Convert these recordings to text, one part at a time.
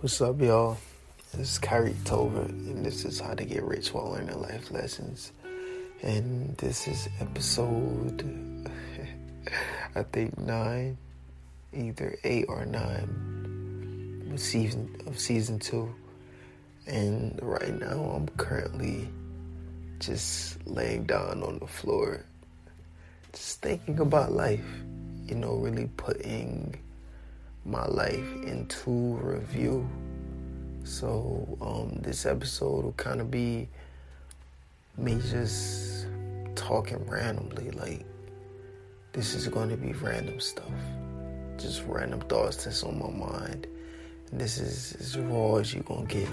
What's up, y'all? This is Kyrie Tolbert, and this is How to Get Rich While Learning Life Lessons. And this is episode, I think, nine, either eight or nine, season of season two. And right now, I'm currently just laying down on the floor, just thinking about life. You know, really putting my life into review. So um, this episode will kind of be me just talking randomly. Like this is going to be random stuff, just random thoughts that's on my mind. And this is as raw as you're gonna get.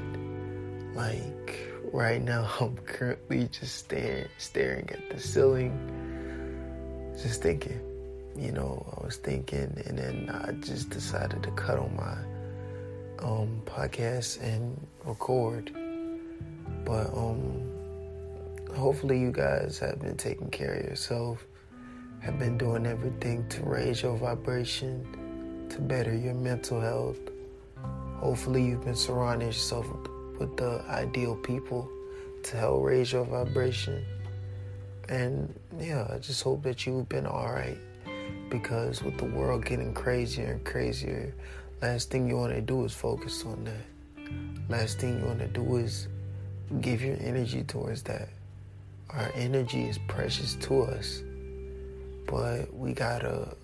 Like right now, I'm currently just staring, staring at the ceiling, just thinking you know, I was thinking, and then I just decided to cut on my um, podcast and record. But um, hopefully, you guys have been taking care of yourself, have been doing everything to raise your vibration, to better your mental health. Hopefully, you've been surrounding yourself with the ideal people to help raise your vibration. And yeah, I just hope that you've been all right because with the world getting crazier and crazier, last thing you want to do is focus on that. Last thing you want to do is give your energy towards that. Our energy is precious to us, but we gotta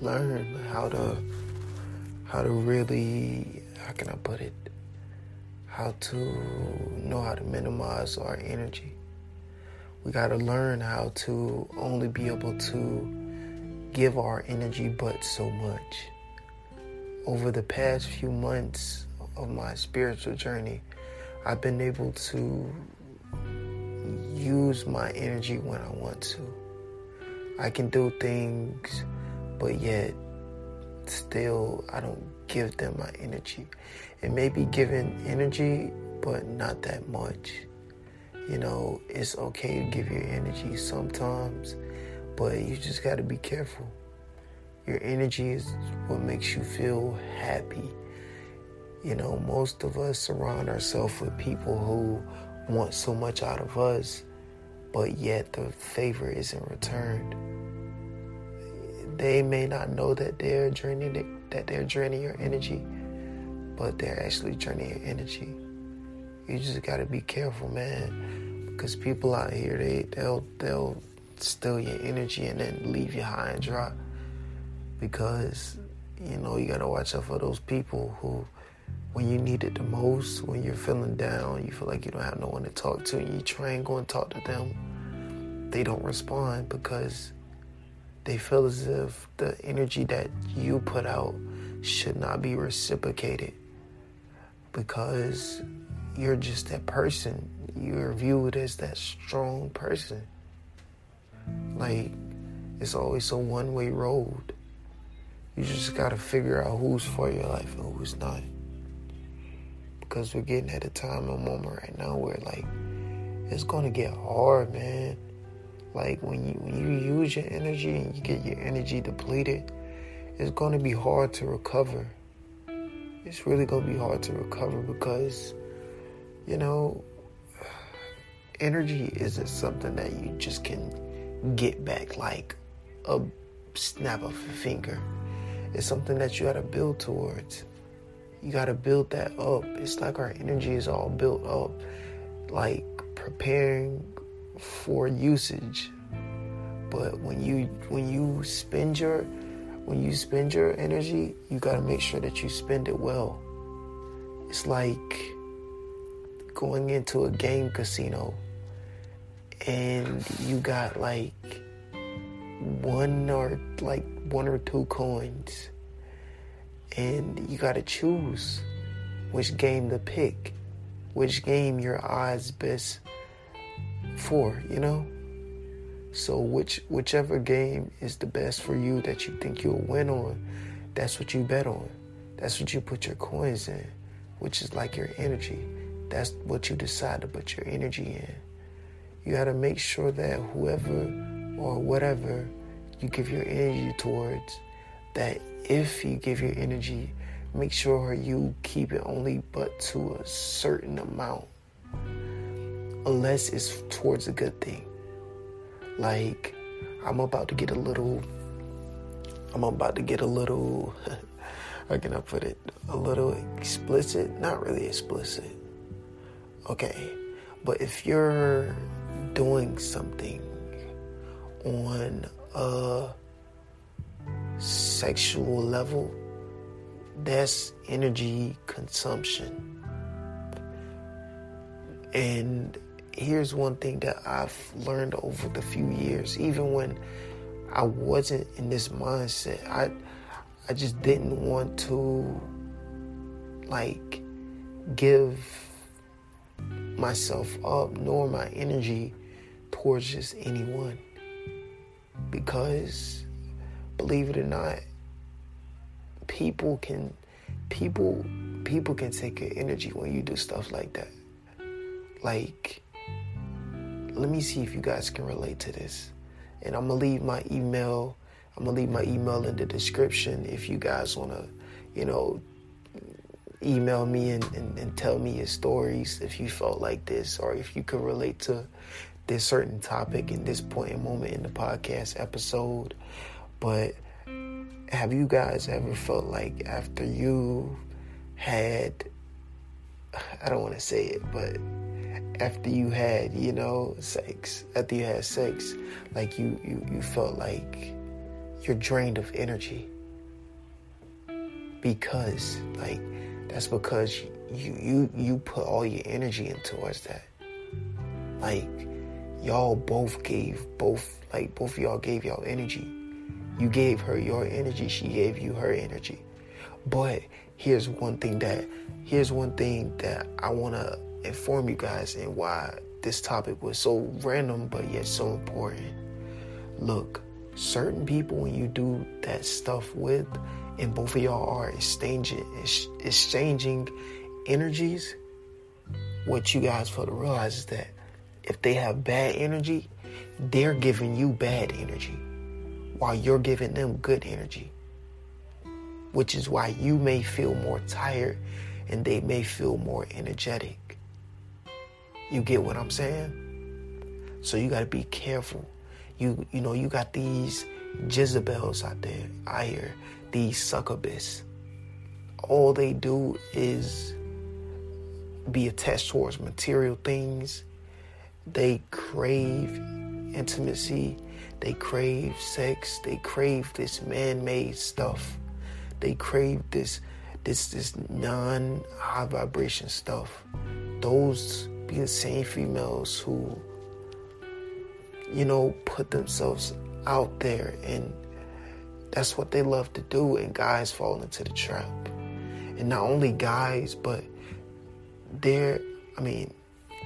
learn how to how to really how can I put it how to know how to minimize our energy. We got to learn how to only be able to give our energy but so much. Over the past few months of my spiritual journey, I've been able to use my energy when I want to. I can do things, but yet still I don't give them my energy. It may be giving energy, but not that much. You know, it's okay to give your energy sometimes but you just got to be careful. Your energy is what makes you feel happy. You know, most of us surround ourselves with people who want so much out of us, but yet the favor isn't returned. They may not know that they're draining that they're draining your energy, but they're actually draining your energy. You just gotta be careful, man, because people out here they they'll they'll steal your energy and then leave you high and dry. Because, you know, you gotta watch out for those people who, when you need it the most, when you're feeling down, you feel like you don't have no one to talk to, and you try and go and talk to them, they don't respond because they feel as if the energy that you put out should not be reciprocated because you're just that person. You're viewed as that strong person. Like, it's always a one way road. You just gotta figure out who's for your life and who's not. Because we're getting at a time and moment right now where, like, it's gonna get hard, man. Like, when you, when you use your energy and you get your energy depleted, it's gonna be hard to recover. It's really gonna be hard to recover because, you know, energy isn't something that you just can get back like a snap of a finger. It's something that you gotta build towards. You gotta build that up. It's like our energy is all built up, like preparing for usage. But when you when you spend your when you spend your energy, you gotta make sure that you spend it well. It's like going into a game casino and you got like one or like one or two coins. And you got to choose which game to pick which game your eyes best for you know? So which whichever game is the best for you that you think you'll win on that's what you bet on. That's what you put your coins in which is like your energy. That's what you decide to put your energy in you got to make sure that whoever or whatever you give your energy towards, that if you give your energy, make sure you keep it only but to a certain amount. Unless it's towards a good thing. Like i'm about to get a little i'm about to get a little how can i put it? A little explicit? Not really explicit. Okay. But if you're doing something on a sexual level, that's energy consumption. And here's one thing that I've learned over the few years, even when I wasn't in this mindset, I I just didn't want to like give myself up nor my energy towards just anyone. Because believe it or not people can people people can take your energy when you do stuff like that. Like let me see if you guys can relate to this. And i'm gonna leave my email i'm gonna leave my email in the description if you guys want to you know email me and, and, and, tell me your stories if you felt like this or if you could relate to this certain topic in this point and moment in the podcast episode. But have you guys ever felt like after you had, I don't want to say it, but after you had, you know, sex, after you had sex, like you, you, you felt like you're drained of energy? Because, like, that's because you you you put all your energy into towards that. Like y'all both gave both like both of y'all gave y'all energy. You gave her your energy, she gave you her energy. But here's one thing that here's one thing that I want to inform you guys and why this topic was so random but yet so important. Look, certain people when you do that stuff with and both of y'all are exchanging exchanging energies, what you guys fail to realize is that if they have bad energy, they're giving you bad energy while you're giving them good energy. Which is why you may feel more tired and they may feel more energetic. You get what I'm saying? So you got to be careful. You you know you got these Jezebels out there I hear these succubuses. All they do is be attached towards material things. They crave intimacy. They crave sex. They crave this man-made stuff. They crave this this this non-high vibration stuff. Those be the same females who, you know, put themselves out there and that's what they love to do, and guys fall into the trap. And not only guys, but they're, I mean,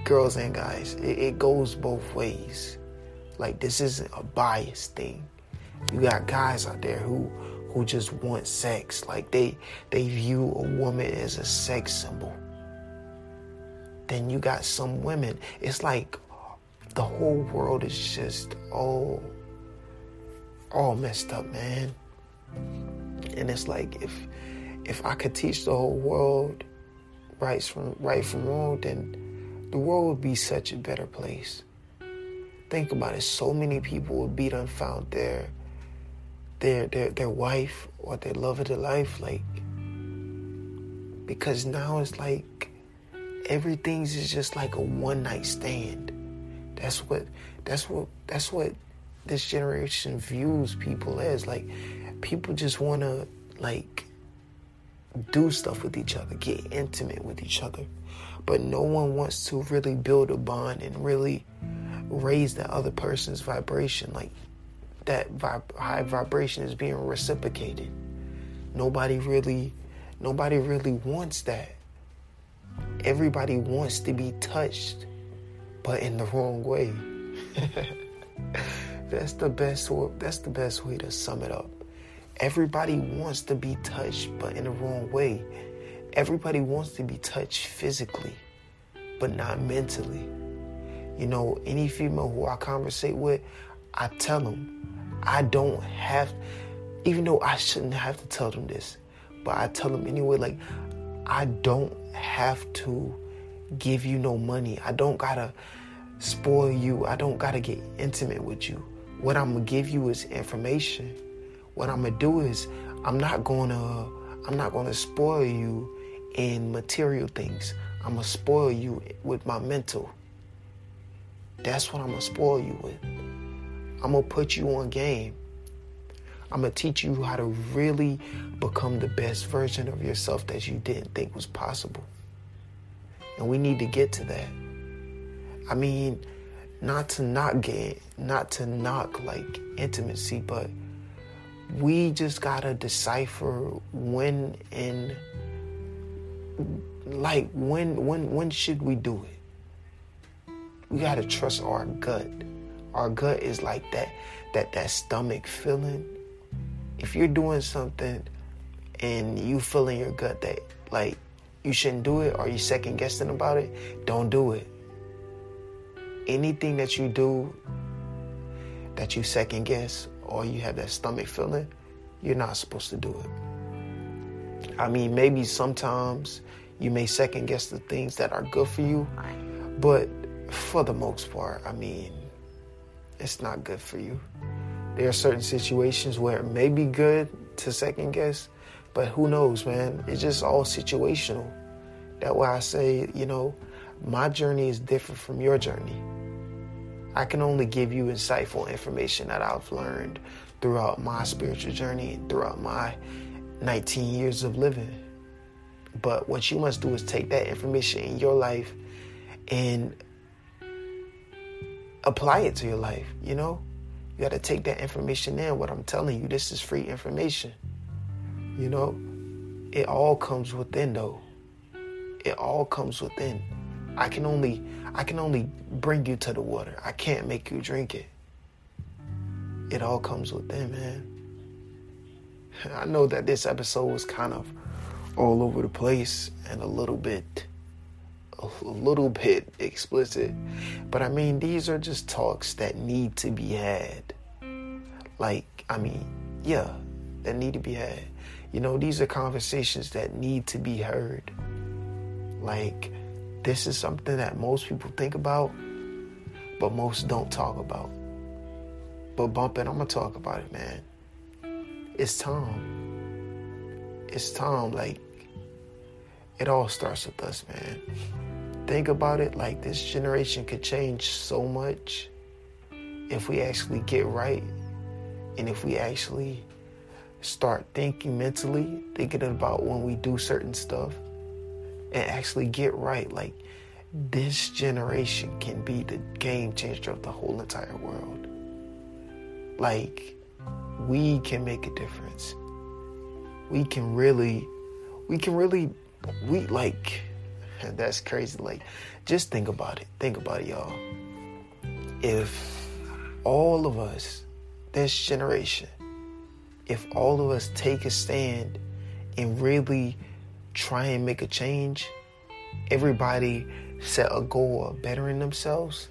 girls and guys, it, it goes both ways. Like, this isn't a biased thing. You got guys out there who who just want sex. Like they they view a woman as a sex symbol. Then you got some women. It's like the whole world is just all all messed up, man. And it's like if if I could teach the whole world right from right from wrong, then the world would be such a better place. Think about it. So many people would be done found their their their their wife or their love of their life, like because now it's like everything's is just like a one night stand. That's what that's what that's what this generation views people as like people just want to like do stuff with each other, get intimate with each other. But no one wants to really build a bond and really raise that other person's vibration. Like that vib- high vibration is being reciprocated. Nobody really, nobody really wants that. Everybody wants to be touched, but in the wrong way. That's the best. That's the best way to sum it up. Everybody wants to be touched, but in the wrong way. Everybody wants to be touched physically, but not mentally. You know, any female who I conversate with, I tell them, I don't have, even though I shouldn't have to tell them this, but I tell them anyway, like, I don't have to give you no money. I don't gotta spoil you. I don't gotta get intimate with you. What I'm gonna give you is information. What I'm gonna do is I'm not gonna I'm not gonna spoil you in material things. I'm gonna spoil you with my mental. That's what I'm gonna spoil you with. I'm gonna put you on game. I'm gonna teach you how to really become the best version of yourself that you didn't think was possible. And we need to get to that. I mean, not to knock get, not to knock like intimacy, but we just gotta decipher when and like when when when should we do it? We gotta trust our gut. Our gut is like that that that stomach feeling. If you're doing something and you feel in your gut that like you shouldn't do it or you second guessing about it, don't do it. Anything that you do that you second guess or you have that stomach feeling, you're not supposed to do it. I mean, maybe sometimes you may second guess the things that are good for you, but for the most part, I mean, it's not good for you. There are certain situations where it may be good to second guess, but who knows, man? It's just all situational. That's why I say, you know, my journey is different from your journey. I can only give you insightful information that I've learned throughout my spiritual journey, throughout my 19 years of living. But what you must do is take that information in your life and apply it to your life, you know? You got to take that information in. What I'm telling you, this is free information. You know, it all comes within though. It all comes within. I can only I can only bring you to the water. I can't make you drink it. It all comes within, man. I know that this episode was kind of all over the place and a little bit a little bit explicit. But I mean, these are just talks that need to be had. Like, I mean, yeah, that need to be had. You know, these are conversations that need to be heard. Like, this is something that most people think about, but most don't talk about. But bumping, I'm gonna talk about it, man. It's time. It's time. Like, it all starts with us, man. Think about it like this generation could change so much if we actually get right and if we actually start thinking mentally, thinking about when we do certain stuff and actually get right. Like this generation can be the game changer of the whole entire world. Like we can make a difference. We can really, we can really we like that's crazy. Like, just think about it. Think about it, y'all. If all of us, this generation, if all of us take a stand and really try and make a change, everybody set a goal of bettering themselves,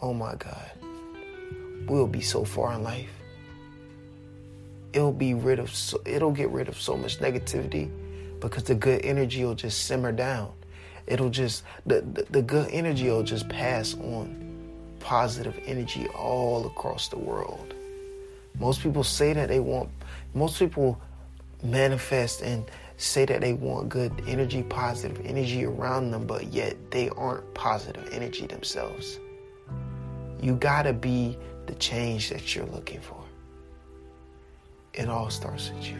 oh my God, we'll be so far in life. It'll be rid of so, it'll get rid of so much negativity because the good energy will just simmer down. It'll just, the, the, the good energy will just pass on positive energy all across the world. Most people say that they want, most people manifest and say that they want good energy, positive energy around them, but yet they aren't positive energy themselves. You gotta be the change that you're looking for. It all starts with you.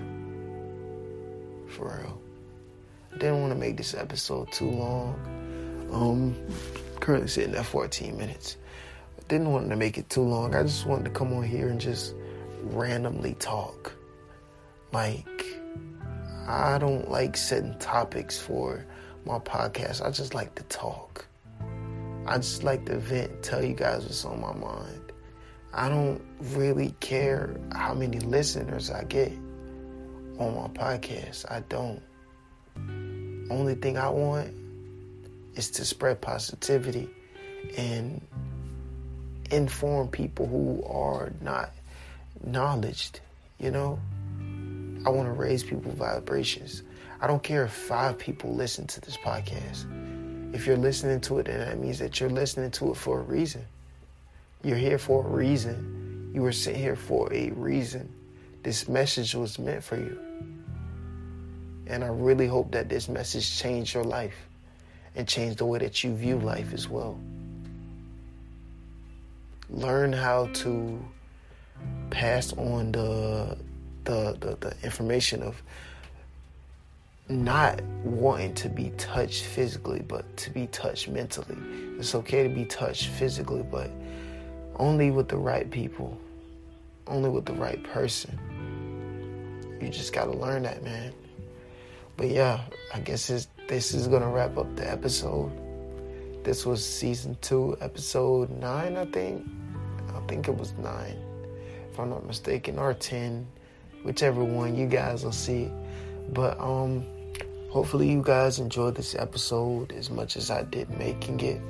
For real. I didn't want to make this episode too long. Um, currently sitting at 14 minutes. I Didn't want to make it too long. I just wanted to come on here and just randomly talk. Like, I don't like setting topics for my podcast. I just like to talk. I just like to vent, tell you guys what's on my mind. I don't really care how many listeners I get on my podcast. I don't. Only thing I want is to spread positivity and inform people who are not knowledged, you know? I want to raise people's vibrations. I don't care if five people listen to this podcast. If you're listening to it, then that means that you're listening to it for a reason. You're here for a reason. You were sent here for a reason. This message was meant for you. And I really hope that this message changed your life and changed the way that you view life as well. Learn how to pass on the the, the, the information of not wanting to be touched physically, but to be touched mentally. It's okay to be touched physically, but only with the right people, only with the right person. You just got to learn that, man. But yeah, I guess this is to wrap up the episode. This was season two, episode nine, I think. I think it was nine, if I'm not mistaken, or 10, whichever one you guys will see. But, um, hopefully you guys enjoyed this episode as much as I did making it.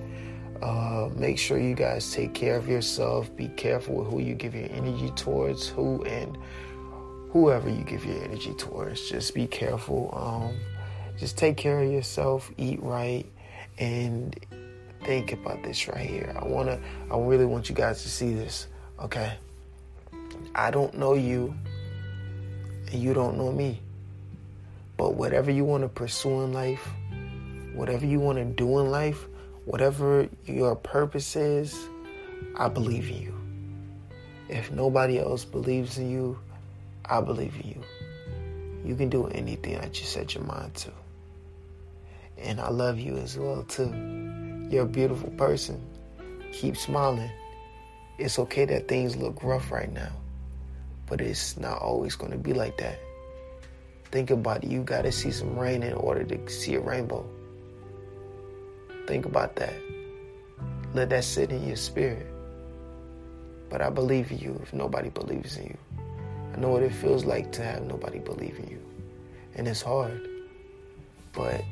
Uh, make sure you guys take care of yourself. Be careful with who you give your energy towards, who and whoever you give your energy towards. Just be careful. Um, just take care of yourself. Eat right, and think about this right here. I wanna. I really want you guys to see this. Okay. I don't know you, and you don't know me. But whatever you want to pursue in life, whatever you want to do in life, whatever your purpose is, I believe in you. If nobody else believes in you, I believe in you. You can do anything that you set your mind to. And I love you as well too. You're a beautiful person. Keep smiling. It's okay that things look rough right now, but it's not always going to be like that. Think about it. You got to see some rain in order to see a rainbow. Think about that. Let that sit in your spirit. But I believe in you if nobody believes in you. I know what it feels like to have nobody believe in you. And it's hard. But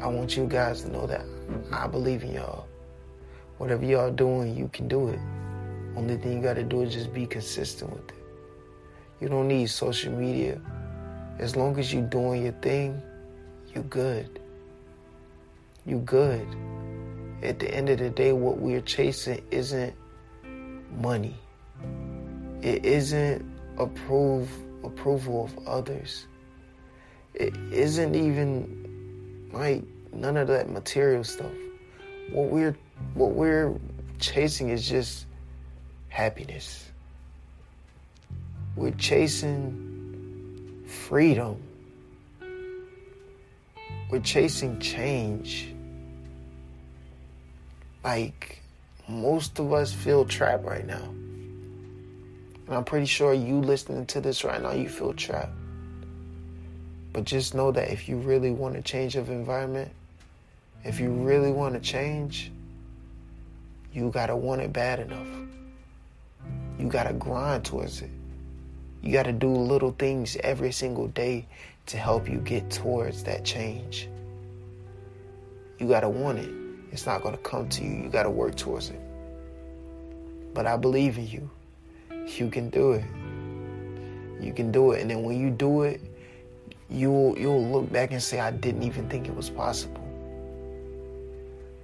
I want you guys to know that I believe in y'all. Whatever y'all doing, you can do it. Only thing you got to do is just be consistent with it. You don't need social media as long as you're doing your thing, you good. You good. At the end of the day, what we're chasing isn't money. It isn't approve approval of others. It isn't even like none of that material stuff. What we're what we're chasing is just happiness. We're chasing freedom. We're chasing change. Like, most of us feel trapped right now. And I'm pretty sure you listening to this right now, you feel trapped. But just know that if you really want to change of environment, if you really want to change, you gotta want it bad enough. You gotta grind towards it. You got to do little things every single day to help you get towards that change. You got to want it. It's not going to come to you. You got to work towards it. But I believe in you. You can do it. You can do it. And then when you do it, you'll you'll look back and say, I didn't even think it was possible.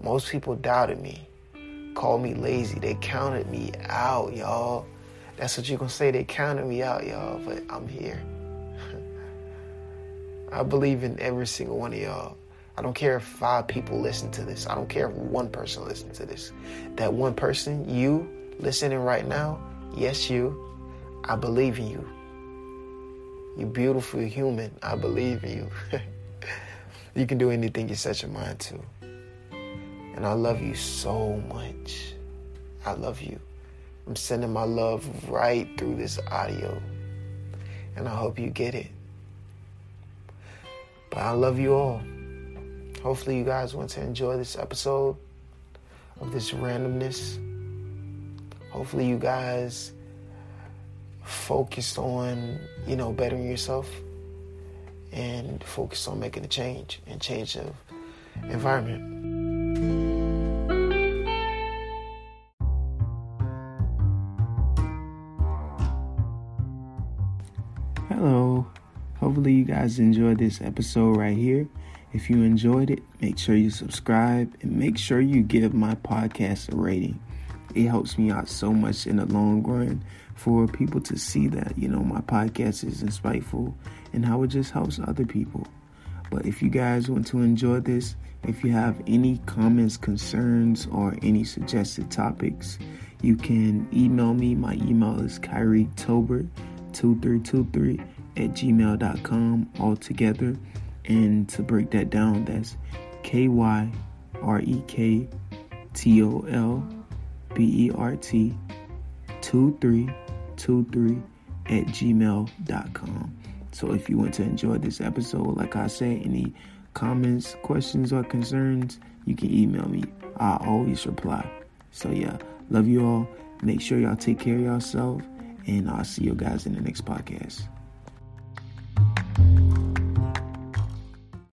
Most people doubted me, called me lazy. They counted me out, y'all. That's what you're to say. They counted me out, y'all, but I'm here. I believe in every single one of y'all. I don't care if five people listen to this. I don't care if one person listens to this. That one person, you listening right now, yes, you, I believe in you. You beautiful human. I believe in you. you can do anything you set your mind to. And I love you so much. I love you. I'm sending my love right through this audio. And I hope you get it. But I love you all. Hopefully, you guys want to enjoy this episode of this randomness. Hopefully, you guys focused on, you know, bettering yourself and focus on making a change and change of environment. Hello. Hopefully, you guys enjoyed this episode right here. If you enjoyed it, make sure you subscribe and make sure you give my podcast a rating. It helps me out so much in the long run for people to see that, you know, my podcast is insightful and how it just helps other people. But if you guys want to enjoy this, if you have any comments, concerns, or any suggested topics, you can email me. My email is KyrieTolbert2323 at gmail.com altogether. And to break that down, that's K Y R E K T O L B E R T 2323 at gmail.com. So if you want to enjoy this episode, like I said, any comments, questions, or concerns, you can email me. I always reply. So yeah, love you all. Make sure y'all take care of yourself, and I'll see you guys in the next podcast.